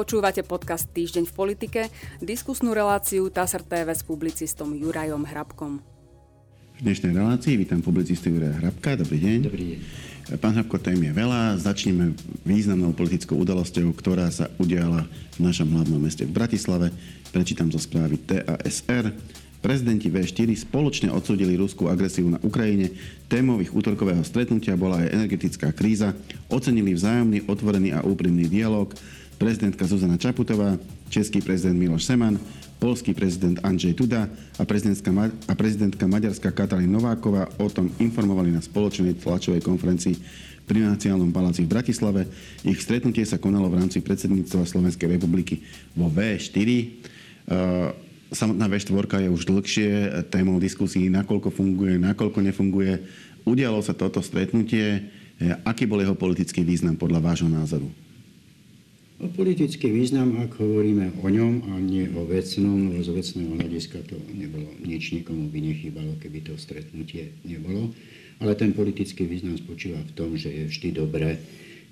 Počúvate podcast Týždeň v politike, diskusnú reláciu TASR TV s publicistom Jurajom Hrabkom. V dnešnej relácii vítam publicistu Juraja Hrabka. Dobrý deň. Dobrý deň. Pán Hrabko, tém je veľa. Začneme významnou politickou udalosťou, ktorá sa udiala v našom hlavnom meste v Bratislave. Prečítam zo správy TASR. Prezidenti V4 spoločne odsúdili ruskú agresiu na Ukrajine. Témou ich útorkového stretnutia bola aj energetická kríza. Ocenili vzájomný, otvorený a úprimný dialog prezidentka Zuzana Čaputová, český prezident Miloš Seman, polský prezident Andrzej Duda a prezidentka, a prezidentka Maďarská Katalín Nováková o tom informovali na spoločnej tlačovej konferencii pri Nacionálnom paláci v Bratislave. Ich stretnutie sa konalo v rámci predsedníctva Slovenskej republiky vo V4. E, samotná V4 je už dlhšie témou diskusí, nakoľko funguje, nakoľko nefunguje. Udialo sa toto stretnutie. E, aký bol jeho politický význam podľa vášho názoru? Politický význam, ak hovoríme o ňom a nie o vecnom, lebo z vecného hľadiska to nebolo, nič nikomu by nechýbalo, keby to stretnutie nebolo. Ale ten politický význam spočíva v tom, že je vždy dobré,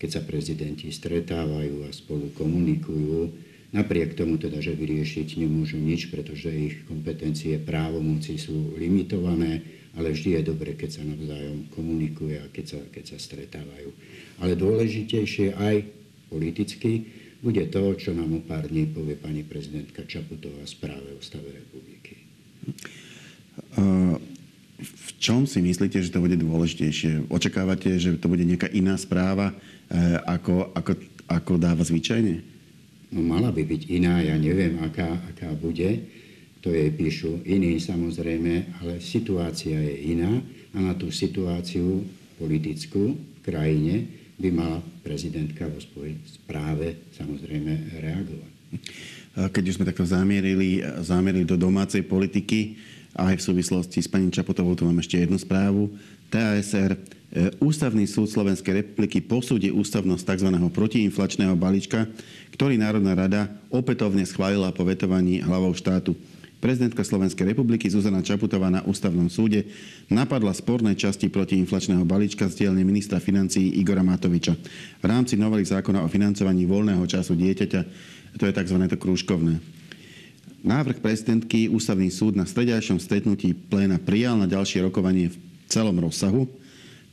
keď sa prezidenti stretávajú a spolu komunikujú, napriek tomu teda, že vyriešiť nemôžu nič, pretože ich kompetencie, právomoci sú limitované, ale vždy je dobre, keď sa navzájom komunikuje a keď sa, keď sa stretávajú. Ale dôležitejšie aj politicky bude to, čo nám o pár dní povie pani prezidentka Čaputová správe o stave republiky. V čom si myslíte, že to bude dôležitejšie? Očakávate, že to bude nejaká iná správa, e, ako, ako, ako dáva zvyčajne? No mala by byť iná, ja neviem, aká, aká bude. To jej píšu iní samozrejme, ale situácia je iná a na tú situáciu politickú v krajine by mala prezidentka vo svojej správe samozrejme reagovať. Keď už sme takto zamierili, zamierili do domácej politiky, aj v súvislosti s pani Čapotovou tu mám ešte jednu správu. TASR e, Ústavný súd Slovenskej republiky posúdi ústavnosť tzv. protiinflačného balíčka, ktorý Národná rada opätovne schválila po vetovaní hlavou štátu. Prezidentka Slovenskej republiky Zuzana Čaputová na ústavnom súde napadla sporné časti protiinflačného balíčka z dielne ministra financií Igora Matoviča v rámci novely zákona o financovaní voľného času dieťaťa, to je tzv. to krúžkovné. Návrh prezidentky ústavný súd na stredajšom stretnutí pléna prijal na ďalšie rokovanie v celom rozsahu.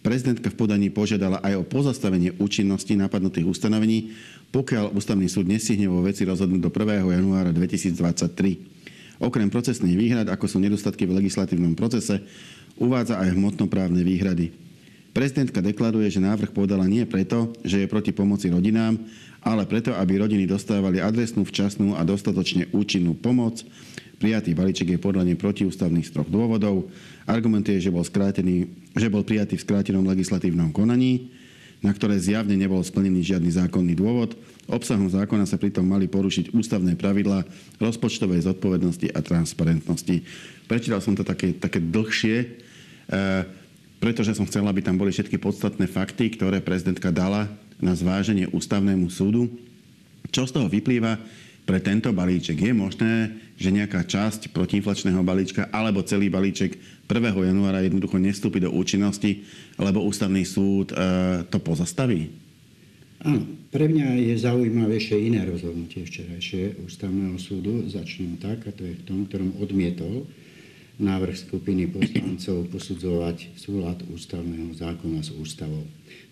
Prezidentka v podaní požiadala aj o pozastavenie účinnosti napadnutých ustanovení, pokiaľ ústavný súd nestihne vo veci rozhodnúť do 1. januára 2023. Okrem procesných výhrad, ako sú nedostatky v legislatívnom procese, uvádza aj hmotnoprávne výhrady. Prezidentka deklaruje, že návrh podala nie preto, že je proti pomoci rodinám, ale preto, aby rodiny dostávali adresnú, včasnú a dostatočne účinnú pomoc. Prijatý balíček je podľa nej protiústavných z troch dôvodov. Argumentuje, že bol, skrátený, že bol prijatý v skrátenom legislatívnom konaní na ktoré zjavne nebol splnený žiadny zákonný dôvod. Obsahom zákona sa pritom mali porušiť ústavné pravidlá rozpočtovej zodpovednosti a transparentnosti. Prečítal som to také, také dlhšie, e, pretože som chcel, aby tam boli všetky podstatné fakty, ktoré prezidentka dala na zváženie ústavnému súdu. Čo z toho vyplýva? pre tento balíček. Je možné, že nejaká časť protiinflačného balíčka alebo celý balíček 1. januára jednoducho nestúpi do účinnosti, lebo ústavný súd e, to pozastaví? Áno, pre mňa je zaujímavejšie iné rozhodnutie včerajšie ústavného súdu. Začnem tak, a to je v tom, ktorom odmietol návrh skupiny poslancov posudzovať súlad ústavného zákona s ústavou.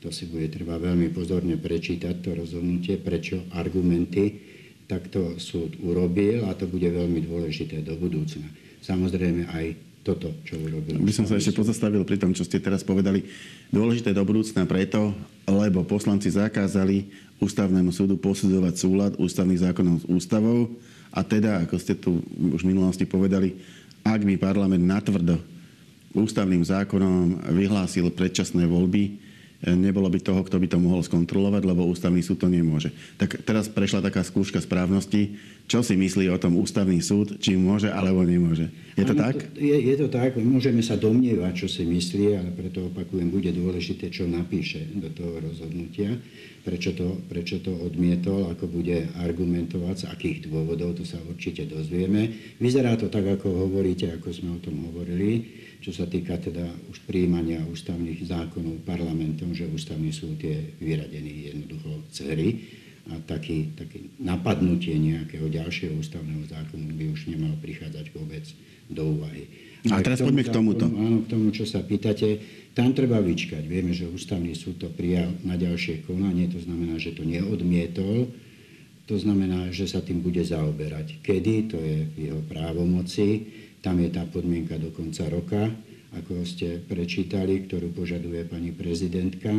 To si bude treba veľmi pozorne prečítať, to rozhodnutie, prečo argumenty tak to súd urobil a to bude veľmi dôležité do budúcna. Samozrejme aj toto, čo urobil. By som sa ešte pozastavil pri tom, čo ste teraz povedali. Dôležité do budúcna preto, lebo poslanci zakázali ústavnému súdu posudzovať súlad ústavných zákonov s ústavou a teda, ako ste tu už v minulosti povedali, ak by parlament natvrdo ústavným zákonom vyhlásil predčasné voľby, nebolo by toho, kto by to mohol skontrolovať, lebo ústavný súd to nemôže. Tak teraz prešla taká skúška správnosti. Čo si myslí o tom ústavný súd, či môže alebo nemôže? Je to ano, tak? To, je, je to tak. Môžeme sa domnievať, čo si myslí, ale preto opakujem, bude dôležité, čo napíše do toho rozhodnutia, prečo to, prečo to odmietol, ako bude argumentovať, z akých dôvodov, to sa určite dozvieme. Vyzerá to tak, ako hovoríte, ako sme o tom hovorili čo sa týka teda už príjmania ústavných zákonov parlamentom, že ústavný súd je vyradený jednoducho z hry a taký, taký napadnutie nejakého ďalšieho ústavného zákonu by už nemalo prichádzať vôbec do úvahy. A teraz poďme k tomuto. Áno, k tomu, čo sa pýtate. Tam treba vyčkať. Vieme, že ústavný súd to prijal na ďalšie konanie, to znamená, že to neodmietol. To znamená, že sa tým bude zaoberať. Kedy, to je v jeho právomoci. Tam je tá podmienka do konca roka, ako ste prečítali, ktorú požaduje pani prezidentka.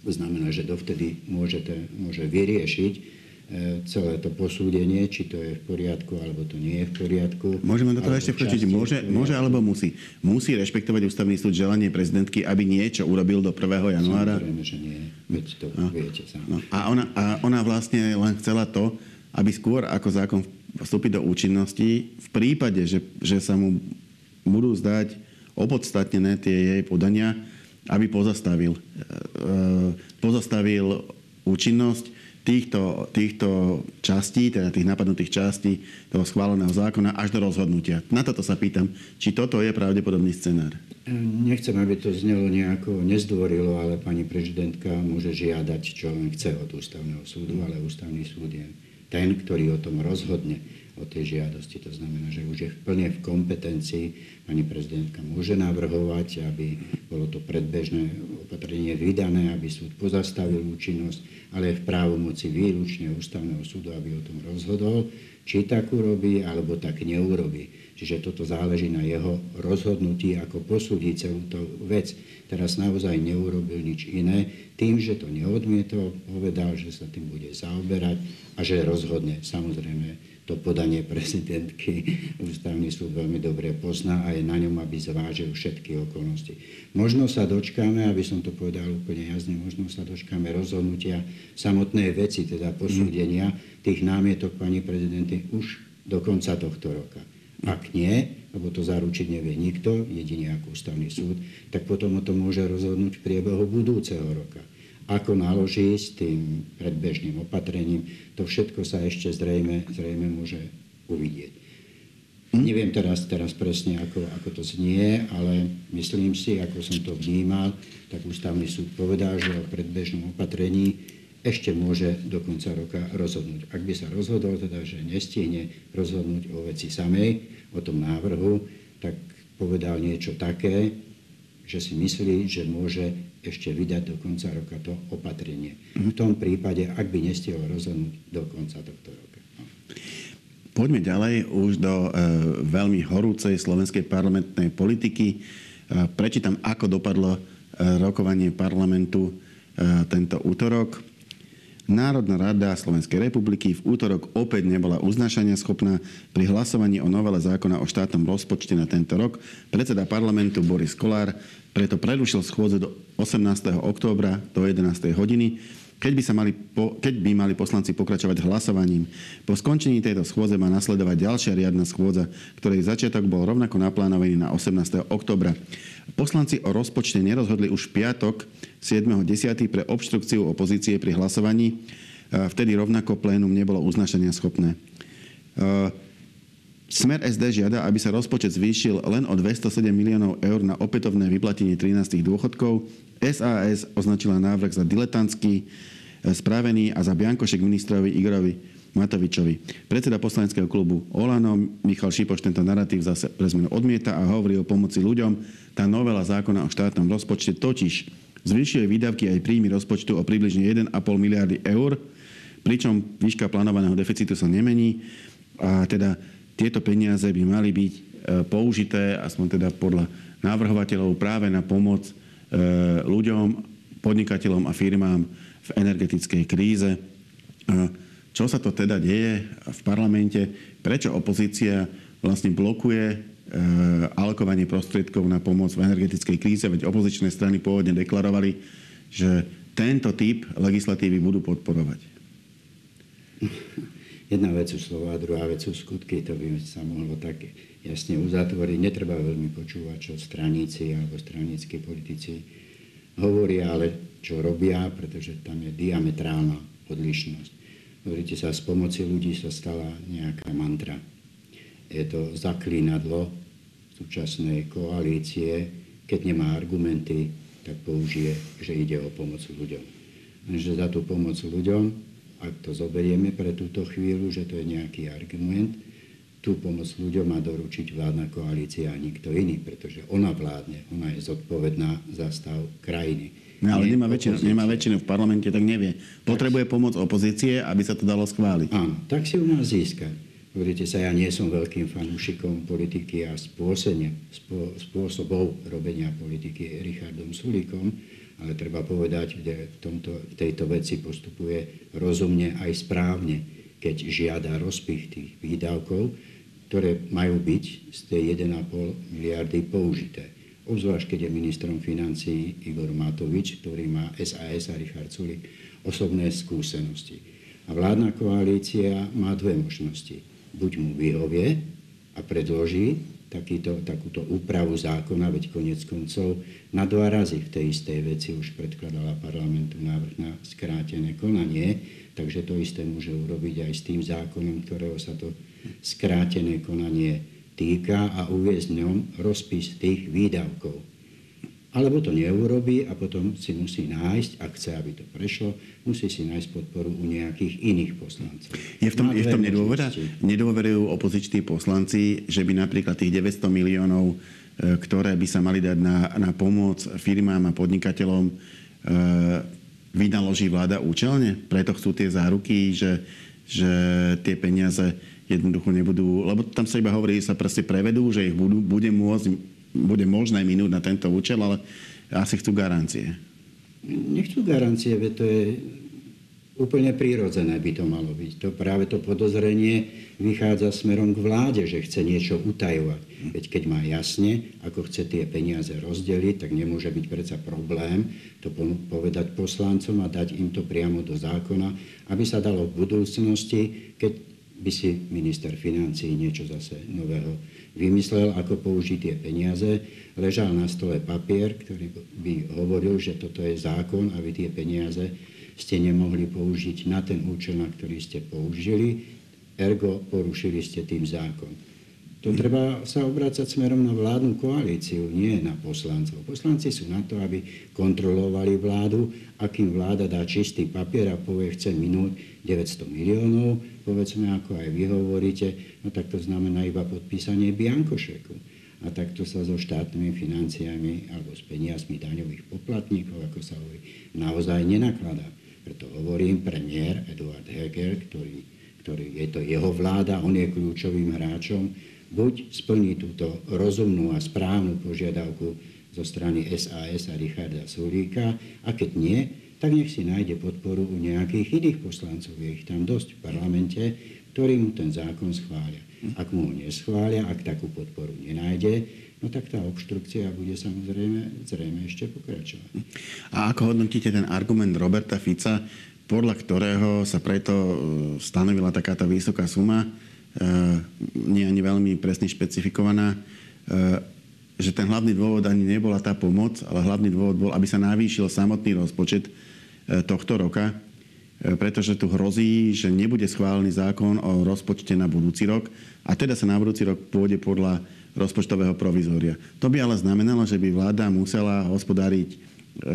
To znamená, že dovtedy môžete, môže vyriešiť E, celé to posúdenie, či to je v poriadku, alebo to nie je v poriadku. Môžeme do toho ešte vkročiť. Môže, môže alebo musí? Musí rešpektovať ústavný súd želanie prezidentky, aby niečo urobil do 1. januára? Samozrejme, že nie. Veď to no. viete sám. No. A, ona, a ona vlastne len chcela to, aby skôr ako zákon vstúpiť do účinnosti, v prípade, že, že sa mu budú zdať opodstatnené tie jej podania, aby pozastavil, e, pozastavil účinnosť týchto, týchto častí, teda tých napadnutých častí toho schváleného zákona až do rozhodnutia. Na toto sa pýtam, či toto je pravdepodobný scenár. Nechcem, aby to znelo nejako nezdvorilo, ale pani prezidentka môže žiadať, čo len chce od ústavného súdu, ale ústavný súd je ten, ktorý o tom rozhodne o tej žiadosti. To znamená, že už je plne v kompetencii. Pani prezidentka môže navrhovať, aby bolo to predbežné opatrenie vydané, aby súd pozastavil účinnosť, ale je v právomoci výlučne ústavného súdu, aby o tom rozhodol, či tak urobí, alebo tak neurobí. Čiže toto záleží na jeho rozhodnutí, ako posúdiť celú tú vec. Teraz naozaj neurobil nič iné. Tým, že to neodmietol, povedal, že sa tým bude zaoberať a že rozhodne. Samozrejme, to podanie prezidentky ústavný súd veľmi dobre pozná a je na ňom, aby zvážil všetky okolnosti. Možno sa dočkáme, aby som to povedal úplne jasne, možno sa dočkáme rozhodnutia samotnej veci, teda posúdenia tých námietok pani prezidenty už do konca tohto roka. Ak nie, lebo to zaručiť nevie nikto, jedine ako ústavný súd, tak potom o tom môže rozhodnúť v priebehu budúceho roka ako naloží s tým predbežným opatrením, to všetko sa ešte zrejme, zrejme môže uvidieť. Hm? Neviem teraz, teraz presne, ako, ako to znie, ale myslím si, ako som to vnímal, tak ústavný súd povedal, že o predbežnom opatrení ešte môže do konca roka rozhodnúť. Ak by sa rozhodol, teda, že nestihne rozhodnúť o veci samej, o tom návrhu, tak povedal niečo také, že si myslí, že môže ešte vydať do konca roka to opatrenie. V tom prípade, ak by nestihol rozhodnúť do konca tohto roka. No. Poďme ďalej už do e, veľmi horúcej slovenskej parlamentnej politiky. E, prečítam, ako dopadlo e, rokovanie parlamentu e, tento útorok. Národná rada Slovenskej republiky v útorok opäť nebola uznášania schopná pri hlasovaní o novele zákona o štátnom rozpočte na tento rok. Predseda parlamentu Boris Kolár preto prerušil schôdze do 18. októbra do 11. hodiny, keď by, sa mali, keď by mali poslanci pokračovať hlasovaním. Po skončení tejto schôdze má nasledovať ďalšia riadna schôdza, ktorej začiatok bol rovnako naplánovaný na 18. októbra. Poslanci o rozpočte nerozhodli už v piatok 7.10. pre obštrukciu opozície pri hlasovaní. Vtedy rovnako plénum nebolo uznašania schopné. Smer SD žiada, aby sa rozpočet zvýšil len o 207 miliónov eur na opätovné vyplatenie 13 dôchodkov. SAS označila návrh za diletantský, e, spravený a za biankošek ministrovi Igorovi Matovičovi. Predseda poslaneckého klubu Olano Michal Šipoš tento narratív zase pre zmenu odmieta a hovorí o pomoci ľuďom. Tá novela zákona o štátnom rozpočte totiž zvyšuje výdavky aj príjmy rozpočtu o približne 1,5 miliardy eur, pričom výška plánovaného deficitu sa nemení a teda tieto peniaze by mali byť e, použité, aspoň teda podľa návrhovateľov, práve na pomoc e, ľuďom, podnikateľom a firmám v energetickej kríze. Čo sa to teda deje v parlamente? Prečo opozícia vlastne blokuje alokovanie prostriedkov na pomoc v energetickej kríze, veď opozičné strany pôvodne deklarovali, že tento typ legislatívy budú podporovať. Jedna vec sú slova, druhá vec sú skutky. To by sa mohlo tak jasne uzatvoriť. Netreba veľmi počúvať, čo straníci alebo straníckí politici hovoria, ale čo robia, pretože tam je diametrálna odlišnosť. Hovoríte sa, z pomoci ľudí sa stala nejaká mantra je to zaklínadlo súčasnej koalície, keď nemá argumenty, tak použije, že ide o pomoc ľuďom. Lenže za tú pomoc ľuďom ak to zoberieme pre túto chvíľu, že to je nejaký argument, tú pomoc ľuďom má doručiť vládna koalícia a nikto iný, pretože ona vládne, ona je zodpovedná za stav krajiny. No, ale nemá väčšinu, nemá väčšinu v parlamente, tak nevie. Potrebuje pomoc opozície, aby sa to dalo schváliť. Áno, tak si u nás získa. Hovoríte sa, ja nie som veľkým fanúšikom politiky a spôsobov robenia politiky Richardom Sulíkom, ale treba povedať, že v, tomto, v tejto veci postupuje rozumne aj správne, keď žiada rozpich tých výdavkov, ktoré majú byť z tej 1,5 miliardy použité. Obzvlášť, keď je ministrom financí Igor Matovič, ktorý má SAS a Richard Sulik osobné skúsenosti. A vládna koalícia má dve možnosti. Buď mu vyhovie a predloží takýto, takúto úpravu zákona, veď konec koncov na dva razy v tej istej veci už predkladala parlamentu návrh na skrátené konanie, takže to isté môže urobiť aj s tým zákonom, ktorého sa to skrátené konanie týka a uviezť v ňom rozpis tých výdavkov alebo to neurobí a potom si musí nájsť, ak chce, aby to prešlo, musí si nájsť podporu u nejakých iných poslancov. Je v tom, je v tom nedôvera? Nedôverujú opoziční poslanci, že by napríklad tých 900 miliónov, e, ktoré by sa mali dať na, na pomoc firmám a podnikateľom, e, vynaloží vláda účelne? Preto chcú tie záruky, že, že tie peniaze jednoducho nebudú... Lebo tam sa iba hovorí, že sa proste prevedú, že ich budú, bude môcť bude možné minúť na tento účel, ale asi chcú garancie. Nechcú garancie, veď to je úplne prírodzené by to malo byť. To práve to podozrenie vychádza smerom k vláde, že chce niečo utajovať. Veď keď má jasne, ako chce tie peniaze rozdeliť, tak nemôže byť predsa problém to povedať poslancom a dať im to priamo do zákona, aby sa dalo v budúcnosti, keď by si minister financí niečo zase nového vymyslel, ako použiť tie peniaze. Ležal na stole papier, ktorý by hovoril, že toto je zákon a vy tie peniaze ste nemohli použiť na ten účel, na ktorý ste použili, ergo porušili ste tým zákon. To treba sa obrácať smerom na vládnu koalíciu, nie na poslancov. Poslanci sú na to, aby kontrolovali vládu, akým vláda dá čistý papier a povie, chce minúť 900 miliónov, povedzme, ako aj vy hovoríte, no tak to znamená iba podpísanie biankošeku. A takto sa so štátnymi financiami alebo s peniazmi daňových poplatníkov, ako sa hovorí, naozaj nenakladá. Preto hovorím, premiér Eduard Heger, ktorý, ktorý je to jeho vláda, on je kľúčovým hráčom, buď splní túto rozumnú a správnu požiadavku zo strany SAS a Richarda Sulíka a keď nie, tak nech si nájde podporu u nejakých iných poslancov. Je ich tam dosť v parlamente, ktorí mu ten zákon schvália. Ak mu ho neschvália, ak takú podporu nenájde, no tak tá obštrukcia bude samozrejme zrejme ešte pokračovať. A ako hodnotíte ten argument Roberta Fica, podľa ktorého sa preto e, stanovila takáto vysoká suma, nie ani veľmi presne špecifikovaná, e, že ten hlavný dôvod ani nebola tá pomoc, ale hlavný dôvod bol, aby sa navýšil samotný rozpočet e, tohto roka, pretože tu hrozí, že nebude schválený zákon o rozpočte na budúci rok a teda sa na budúci rok pôjde podľa rozpočtového provizória. To by ale znamenalo, že by vláda musela hospodáriť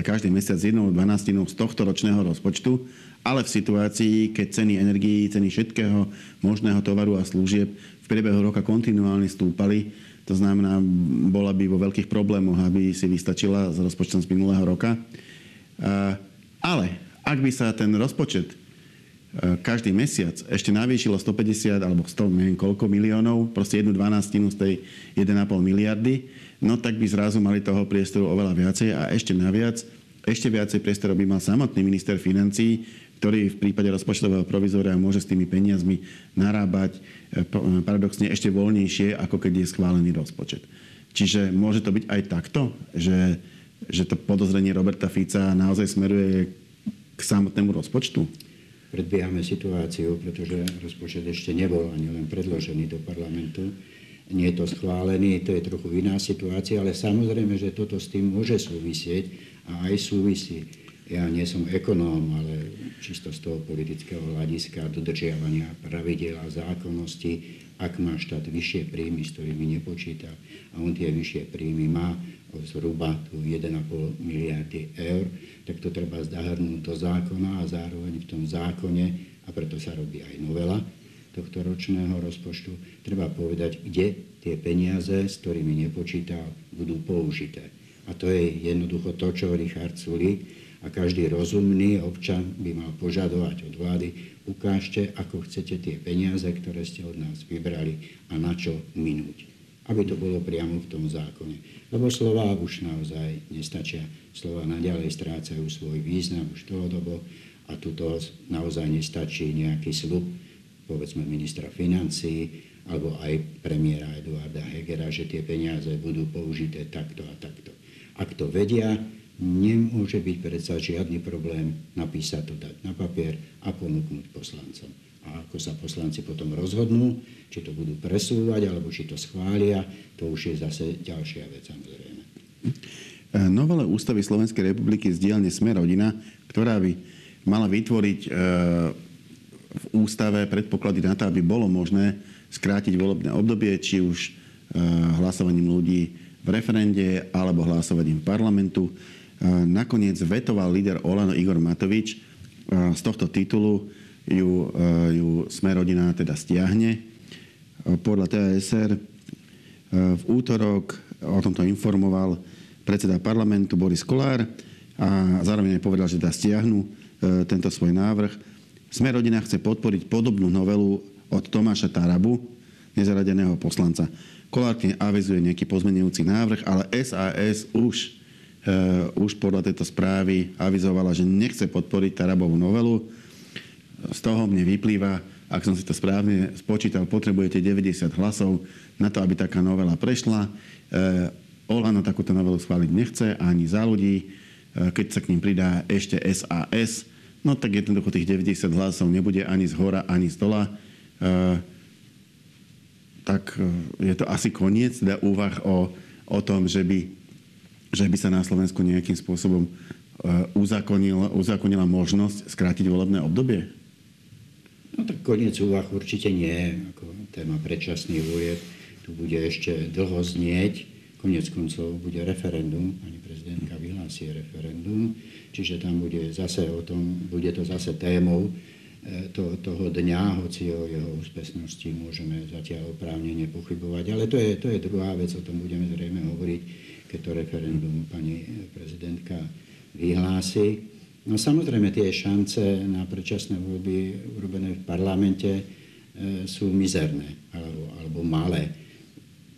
každý mesiac jednou dvanáctinou z tohto ročného rozpočtu ale v situácii, keď ceny energií, ceny všetkého možného tovaru a služieb v priebehu roka kontinuálne stúpali, to znamená, bola by vo veľkých problémoch, aby si vystačila s rozpočtom z minulého roka. Ale ak by sa ten rozpočet každý mesiac ešte navýšilo 150 alebo 100, neviem koľko miliónov, proste jednu dvanáctinu z tej 1,5 miliardy, no tak by zrazu mali toho priestoru oveľa viacej a ešte naviac, ešte viacej priestoru by mal samotný minister financí, ktorý v prípade rozpočtového provizória môže s tými peniazmi narábať e, e, paradoxne ešte voľnejšie, ako keď je schválený rozpočet. Čiže môže to byť aj takto, že, že to podozrenie Roberta Fica naozaj smeruje k samotnému rozpočtu? Predbiehame situáciu, pretože rozpočet ešte nebol ani len predložený do parlamentu. Nie je to schválený, to je trochu iná situácia, ale samozrejme, že toto s tým môže súvisieť a aj súvisí. Ja nie som ekonóm, ale čisto z toho politického hľadiska, dodržiavania pravidel a zákonnosti, ak má štát vyššie príjmy, s ktorými nepočíta, a on tie vyššie príjmy má zhruba tu 1,5 miliardy eur, tak to treba zahrnúť do zákona a zároveň v tom zákone, a preto sa robí aj novela tohto ročného rozpočtu, treba povedať, kde tie peniaze, s ktorými nepočítal, budú použité. A to je jednoducho to, čo Richard Sulík a každý rozumný občan by mal požadovať od vlády, ukážte, ako chcete tie peniaze, ktoré ste od nás vybrali a na čo minúť. Aby to bolo priamo v tom zákone. Lebo slova už naozaj nestačia. Slova naďalej strácajú svoj význam už dlhodobo a tuto naozaj nestačí nejaký slub, povedzme ministra financií, alebo aj premiéra Eduarda Hegera, že tie peniaze budú použité takto a takto. Ak to vedia, nemôže byť predsa žiadny problém napísať to, dať na papier a ponúknuť poslancom. A ako sa poslanci potom rozhodnú, či to budú presúvať, alebo či to schvália, to už je zase ďalšia vec, samozrejme. Novele Ústavy Slovenskej republiky z dielne Sme ktorá by mala vytvoriť e, v ústave predpoklady na to, aby bolo možné skrátiť volebné obdobie, či už e, hlasovaním ľudí v referende alebo hlasovaním parlamentu. Nakoniec vetoval líder Olano Igor Matovič. Z tohto titulu ju, ju Smerodina teda stiahne. Podľa TASR v útorok o tomto informoval predseda parlamentu Boris Kolár a zároveň aj povedal, že teda stiahnu e, tento svoj návrh. Smerodina chce podporiť podobnú novelu od Tomáša Tarabu, nezaradeného poslanca. Kolárky avizuje nejaký pozmenujúci návrh, ale SAS už Uh, už podľa tejto správy avizovala, že nechce podporiť Tarabovú novelu. Z toho mne vyplýva, ak som si to správne spočítal, potrebujete 90 hlasov na to, aby taká novela prešla. Uh, Olano takúto novelu schváliť nechce ani za ľudí. Uh, keď sa k ním pridá ešte SAS, no tak jednoducho tých 90 hlasov nebude ani z hora, ani z dola. Tak je to asi koniec teda úvah o, o tom, že by že by sa na Slovensku nejakým spôsobom e, uzakonila, uzakonila možnosť skrátiť volebné obdobie? No tak koniec úvah určite nie. Ako téma predčasných volieb tu bude ešte dlho znieť. Konec koncov bude referendum, pani prezidentka vyhlási referendum, čiže tam bude zase o tom, bude to zase témou e, to, toho dňa, hoci o jeho úspešnosti môžeme zatiaľ oprávnene pochybovať. Ale to je, to je druhá vec, o tom budeme zrejme hovoriť keď to referendum pani prezidentka vyhlási. No samozrejme tie šance na predčasné voľby urobené v parlamente e, sú mizerné alebo, alebo malé.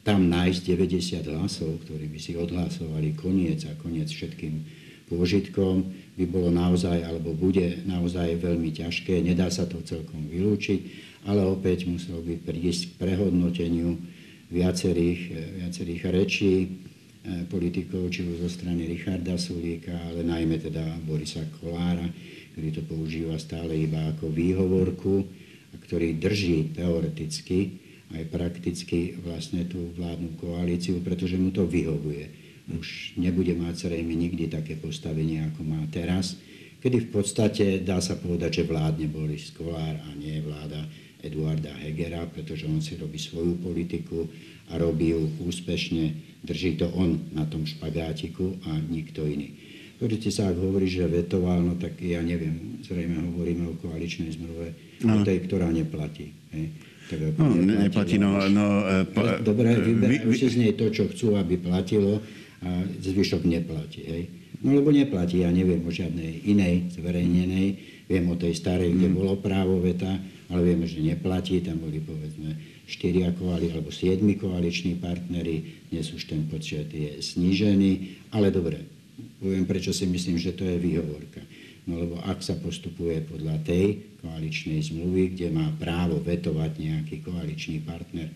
Tam nájsť 90 hlasov, ktorí by si odhlasovali koniec a koniec všetkým pôžitkom, by bolo naozaj, alebo bude naozaj veľmi ťažké. Nedá sa to celkom vylúčiť, ale opäť muselo by prísť k prehodnoteniu viacerých, e, viacerých rečí, E, politikov, či už zo strany Richarda Sulíka, ale najmä teda Borisa Kolára, ktorý to používa stále iba ako výhovorku a ktorý drží teoreticky aj prakticky vlastne tú vládnu koalíciu, pretože mu to vyhovuje. Už nebude mať zrejme nikdy také postavenie, ako má teraz, kedy v podstate dá sa povedať, že vládne Boris Kolár a nie vláda Eduarda Hegera, pretože on si robí svoju politiku a robí ju úspešne Drží to on na tom špagátiku a nikto iný. Pozrite sa, ak hovorí, že vetoval, no tak ja neviem, zrejme hovoríme o koaličnej zmluve, o tej, ktorá neplatí. Hej. Ako no, neplatí, neplatí no, no, uh, Dobre, vyberajú si z nej to, čo chcú, aby platilo a zvyšok neplatí. Hej. No lebo neplatí, ja neviem o žiadnej inej zverejnenej, viem o tej starej, kde mm. bolo právo veta, ale vieme, že neplatí, tam boli povedzme štyria koali, alebo siedmi koaliční partnery, dnes už ten počet je snížený, ale dobre, poviem prečo si myslím, že to je výhovorka. No lebo ak sa postupuje podľa tej koaličnej zmluvy, kde má právo vetovať nejaký koaličný partner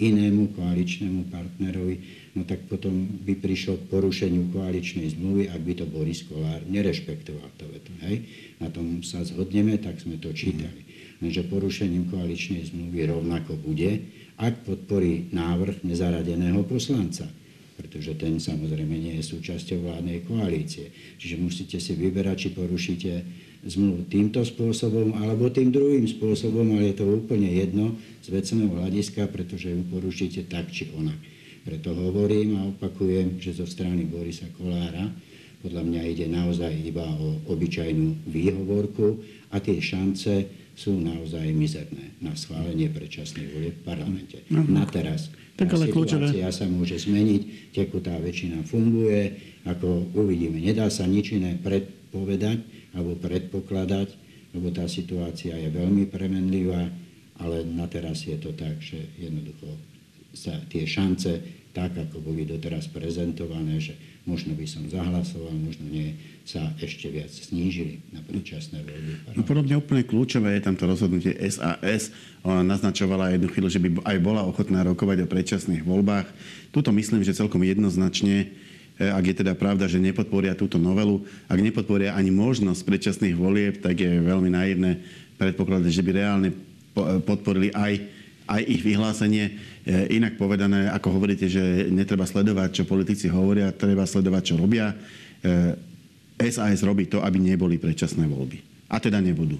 inému koaličnému partnerovi, no tak potom by prišlo k porušeniu koaličnej zmluvy, ak by to Boris Kolár nerešpektoval to veto. Hej? Na tom sa zhodneme, tak sme to čítali lenže porušením koaličnej zmluvy rovnako bude, ak podporí návrh nezaradeného poslanca pretože ten samozrejme nie je súčasťou vládnej koalície. Čiže musíte si vyberať, či porušíte zmluvu týmto spôsobom alebo tým druhým spôsobom, ale je to úplne jedno z vecného hľadiska, pretože ju porušíte tak či onak. Preto hovorím a opakujem, že zo strany Borisa Kolára podľa mňa ide naozaj iba o obyčajnú výhovorku a tie šance sú naozaj mizerné na schválenie predčasnej volie v parlamente. Uh-huh. Na teraz. Tak ale situácia kľúčové. sa môže zmeniť, tekutá väčšina funguje, ako uvidíme. Nedá sa nič iné predpovedať alebo predpokladať, lebo tá situácia je veľmi premenlivá, ale na teraz je to tak, že jednoducho sa tie šance, tak ako boli doteraz prezentované, že možno by som zahlasoval, možno nie, sa ešte viac snížili na predčasné voľby. No podobne úplne kľúčové je tam to rozhodnutie SAS. Ona naznačovala jednu chvíľu, že by aj bola ochotná rokovať o predčasných voľbách. Tuto myslím, že celkom jednoznačne e, ak je teda pravda, že nepodporia túto novelu, ak nepodporia ani možnosť predčasných volieb, tak je veľmi naivné predpokladať, že by reálne podporili aj aj ich vyhlásenie. E, inak povedané, ako hovoríte, že netreba sledovať, čo politici hovoria, treba sledovať, čo robia. SAS e, robí to, aby neboli predčasné voľby. A teda nebudú.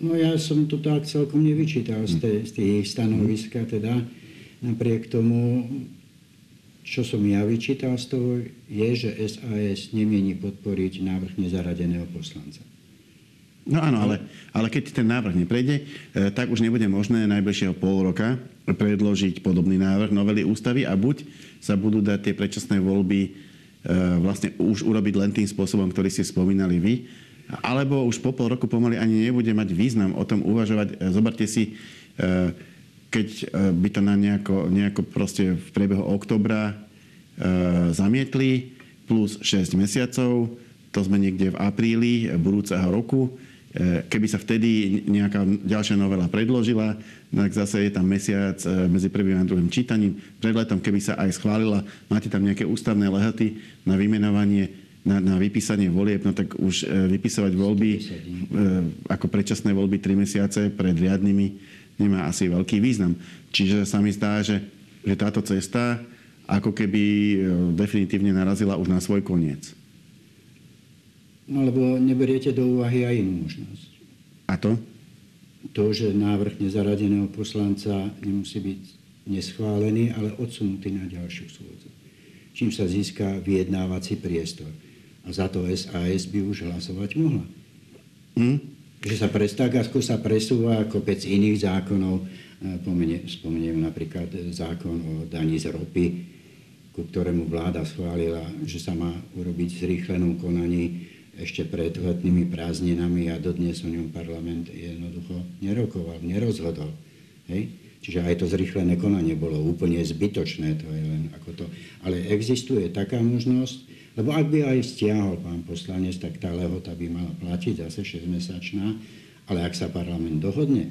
No ja som to tak celkom nevyčítal z, tej, z tých stanoviska, teda napriek tomu, čo som ja vyčítal z toho, je, že SAS nemieni podporiť návrh nezaradeného poslanca. No áno, ale, ale keď ten návrh neprejde, e, tak už nebude možné najbližšieho pol roka predložiť podobný návrh novely ústavy a buď sa budú dať tie predčasné voľby e, vlastne už urobiť len tým spôsobom, ktorý ste spomínali vy, alebo už po pol roku pomaly ani nebude mať význam o tom uvažovať. E, zoberte si, keď by to na nejako, nejako proste v priebehu oktobra zamietli, plus 6 mesiacov, to sme niekde v apríli budúceho roku, E, keby sa vtedy nejaká ďalšia novela predložila, tak zase je tam mesiac e, medzi prvým a druhým čítaním. Pred letom, keby sa aj schválila, máte tam nejaké ústavné lehoty na vymenovanie, na, na vypísanie volieb, no tak už e, vypisovať voľby ako predčasné voľby 3 mesiace pred riadnymi nemá asi veľký význam. Čiže sa mi zdá, že, že táto cesta ako keby definitívne narazila už na svoj koniec. No lebo neberiete do úvahy aj inú možnosť. A to? To, že návrh nezaradeného poslanca nemusí byť neschválený, ale odsunutý na ďalšiu schôdzu. Čím sa získa vyjednávací priestor. A za to SAS by už hlasovať mohla. Hm? Že sa pres, tak ako sa presúva kopec iných zákonov, e, spomeniem napríklad zákon o daní z ropy, ku ktorému vláda schválila, že sa má urobiť v zrýchlenom konaní ešte pred letnými prázdninami a dodnes o ňom parlament jednoducho nerokoval, nerozhodol. Hej? Čiže aj to zrychlené konanie bolo úplne zbytočné, to je len ako to. Ale existuje taká možnosť, lebo ak by aj stiahol pán poslanec, tak tá lehota by mala platiť zase 6-mesačná, ale ak sa parlament dohodne,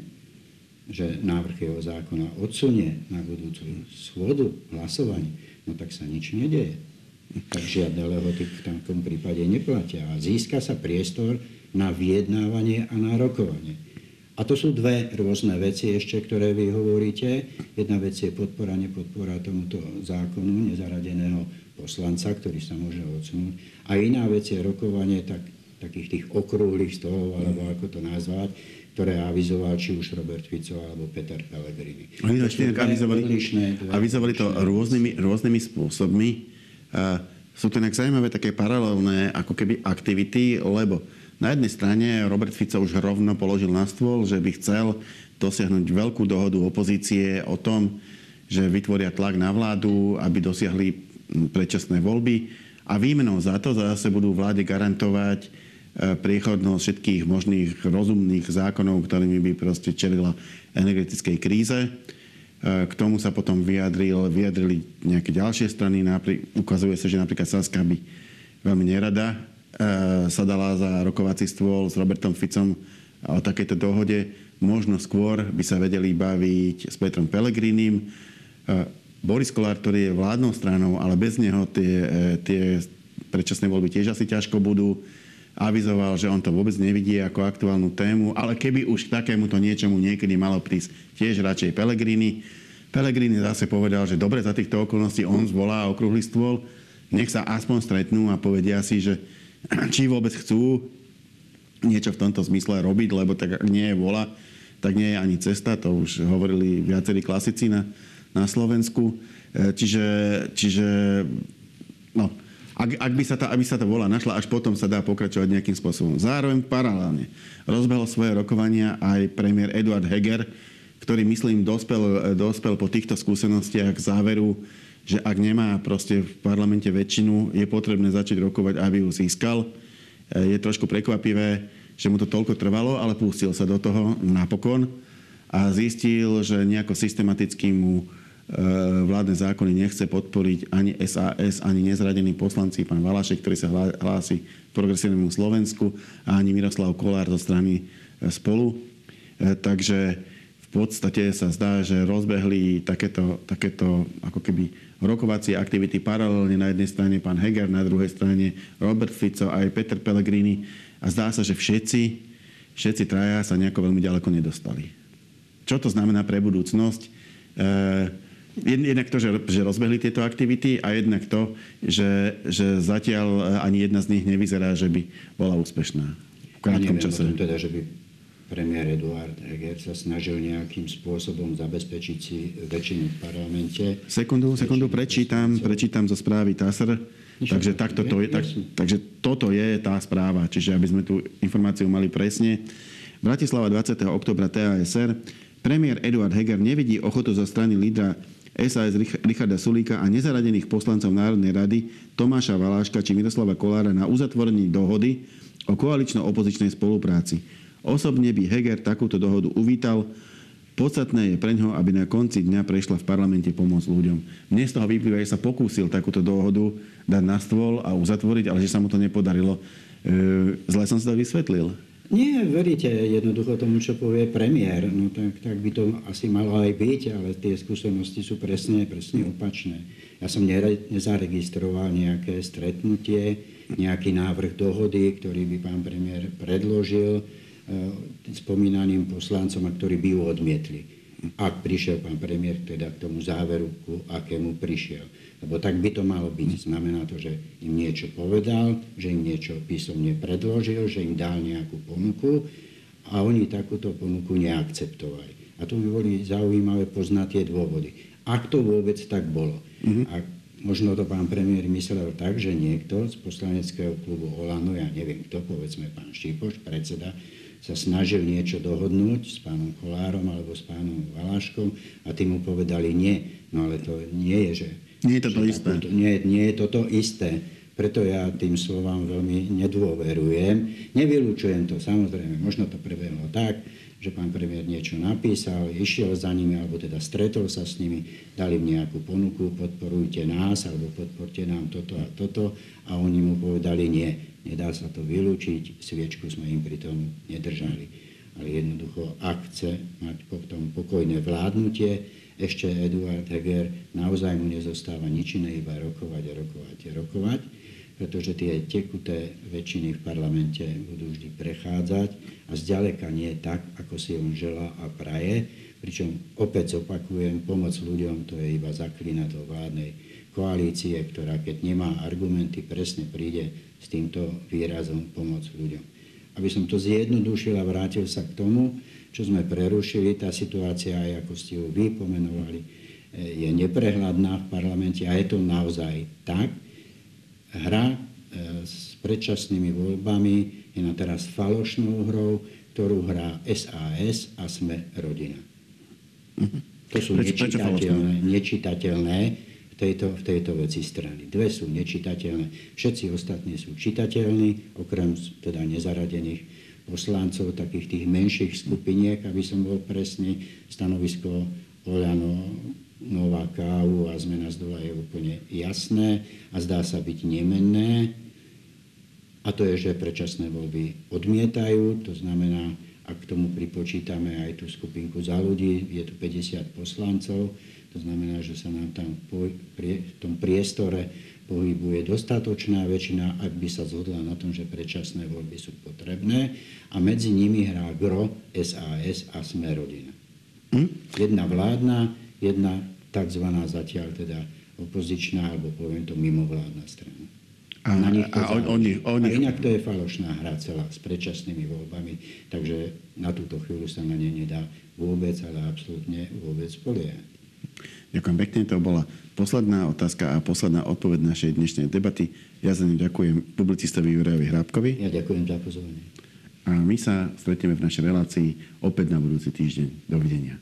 že návrh jeho zákona odsunie na budúcu schôdu hlasovanie, no tak sa nič nedeje tak žiadne lehoty v takom prípade neplatia. A získa sa priestor na vyjednávanie a na rokovanie. A to sú dve rôzne veci ešte, ktoré vy hovoríte. Jedna vec je podpora, nepodpora tomuto zákonu nezaradeného poslanca, ktorý sa môže odsunúť. A iná vec je rokovanie tak, takých tých okrúhlych stolov, alebo ako to nazvať, ktoré avizoval či už Robert Fico alebo Peter Pellegrini. Oni to avizovali, avizovali to rôznymi, rôznymi spôsobmi. Sú to nejak zaujímavé také paralelné ako keby aktivity, lebo na jednej strane Robert Fico už rovno položil na stôl, že by chcel dosiahnuť veľkú dohodu opozície o tom, že vytvoria tlak na vládu, aby dosiahli predčasné voľby a výmenou za to zase budú vláde garantovať e, priechodnosť všetkých možných rozumných zákonov, ktorými by proste čelila energetickej kríze. K tomu sa potom vyjadril, vyjadrili nejaké ďalšie strany. Napri- ukazuje sa, že napríklad Saska by veľmi nerada e, sa dala za rokovací stôl s Robertom Ficom o takejto dohode. Možno skôr by sa vedeli baviť s Petrom Pelegrinim. E, Boris Kolár, ktorý je vládnou stranou, ale bez neho tie, e, tie predčasné voľby tiež asi ťažko budú. Avizoval, že on to vôbec nevidí ako aktuálnu tému, ale keby už k takémuto niečomu niekedy malo prísť, tiež radšej Pelegrini. Pelegrini zase povedal, že dobre za týchto okolností on zvolá okrúhly stôl, nech sa aspoň stretnú a povedia si, že či vôbec chcú niečo v tomto zmysle robiť, lebo tak nie je vola, tak nie je ani cesta, to už hovorili viacerí klasici na, na Slovensku. E, čiže, čiže no, ak, ak by sa tá, aby sa tá vola našla, až potom sa dá pokračovať nejakým spôsobom. Zároveň paralelne rozbehol svoje rokovania aj premiér Eduard Heger, ktorý, myslím, dospel, dospel po týchto skúsenostiach k záveru, že ak nemá proste v parlamente väčšinu, je potrebné začať rokovať, aby ju získal. Je trošku prekvapivé, že mu to toľko trvalo, ale pustil sa do toho napokon a zistil, že nejako systematicky mu vládne zákony nechce podporiť ani SAS, ani nezradení poslanci, pán Valašek, ktorý sa hlási k progresívnemu Slovensku, a ani Miroslav Kolár zo strany e, spolu. E, takže v podstate sa zdá, že rozbehli takéto, takéto ako keby rokovacie aktivity paralelne na jednej strane pán Heger, na druhej strane Robert Fico aj Peter Pellegrini a zdá sa, že všetci, všetci traja sa nejako veľmi ďaleko nedostali. Čo to znamená pre budúcnosť? E, jednak to, že, že rozbehli tieto aktivity a jednak to, že, že zatiaľ eh, ani jedna z nich nevyzerá, že by bola úspešná v krátkom neviem, čase. teda, že by premiér Eduard Heger sa snažil nejakým spôsobom zabezpečiť si väčšinu v parlamente. Sekundu, sekundu, prečítam, prečítam zo správy TASR Takže, takto to je, tak, takže toto je tá správa, čiže aby sme tú informáciu mali presne. Bratislava 20. oktobra TASR. Premiér Eduard Heger nevidí ochotu zo strany lídra SAS Richarda Sulíka a nezaradených poslancov Národnej rady Tomáša Valáška či Miroslava Kolára na uzatvorení dohody o koalično-opozičnej spolupráci. Osobne by Heger takúto dohodu uvítal, Podstatné je pre ňoho, aby na konci dňa prešla v parlamente pomoc ľuďom. Mne z toho vyplýva, že sa pokúsil takúto dohodu dať na stôl a uzatvoriť, ale že sa mu to nepodarilo. E, zle som si to vysvetlil. Nie, veríte jednoducho tomu, čo povie premiér. No tak, tak by to asi malo aj byť, ale tie skúsenosti sú presne, presne opačné. Ja som nezaregistroval nejaké stretnutie, nejaký návrh dohody, ktorý by pán premiér predložil E, spomínaným poslancom a ktorí by ju odmietli. Ak prišiel pán premiér teda k tomu záveru, ku akému prišiel. Lebo tak by to malo byť. Znamená to, že im niečo povedal, že im niečo písomne predložil, že im dal nejakú ponuku a oni takúto ponuku neakceptovali. A tu by boli zaujímavé poznať tie dôvody. Ak to vôbec tak bolo. Mm-hmm. A možno to pán premiér myslel tak, že niekto z poslaneckého klubu Olano, ja neviem kto, povedzme pán Šípoš, predseda, sa snažil niečo dohodnúť s pánom Kolárom alebo s pánom Valáškom a tí mu povedali nie. No ale to nie je, že... Nie je to to isté. Takúto, nie, nie je toto isté. Preto ja tým slovám veľmi nedôverujem. Nevylučujem to, samozrejme. Možno to prebehlo tak, že pán premiér niečo napísal, išiel za nimi, alebo teda stretol sa s nimi, dali im nejakú ponuku, podporujte nás, alebo podporte nám toto a toto a oni mu povedali nie, nedá sa to vylúčiť, sviečku sme im pri tom nedržali. Ale jednoducho, ak chce mať potom pokojné vládnutie, ešte Eduard Heger, naozaj mu nezostáva nič iné, iba rokovať a rokovať a rokovať pretože tie tekuté väčšiny v parlamente budú vždy prechádzať a zďaleka nie tak, ako si on želá a praje. Pričom opäť zopakujem, pomoc ľuďom to je iba zaklina do vládnej koalície, ktorá keď nemá argumenty, presne príde s týmto výrazom pomoc ľuďom. Aby som to zjednodušil a vrátil sa k tomu, čo sme prerušili, tá situácia, aj ako ste ju vy pomenovali, je neprehľadná v parlamente a je to naozaj tak, hra e, s predčasnými voľbami je na teraz falošnou hrou, ktorú hrá SAS a sme rodina. To sú nečitateľné, nečitateľné v tejto, v tejto veci strany. Dve sú nečitateľné, všetci ostatní sú čitateľní, okrem teda nezaradených poslancov, takých tých menších skupiniek, aby som bol presný, stanovisko Oľano nová kávu a zmena z dola je úplne jasné a zdá sa byť nemenné. A to je, že predčasné voľby odmietajú, to znamená, ak k tomu pripočítame aj tú skupinku za ľudí, je tu 50 poslancov, to znamená, že sa nám tam v tom priestore pohybuje dostatočná väčšina, ak by sa zhodla na tom, že predčasné voľby sú potrebné a medzi nimi hrá GRO, SAS a Sme rodina. Hm? Jedna vládna, jedna tzv. zatiaľ teda opozičná, alebo poviem to mimovládna strana. A na nich to a on, oni, oni... A inak to je falošná hra celá s predčasnými voľbami, takže na túto chvíľu sa na ne nedá vôbec, ale absolútne vôbec spoliehať. Ďakujem pekne, to bola posledná otázka a posledná odpoveď našej dnešnej debaty. Ja za ňu ďakujem publicistovi Jurajovi Hrábkovi. Ja ďakujem za pozornie. A my sa stretneme v našej relácii opäť na budúci týždeň. Dovidenia.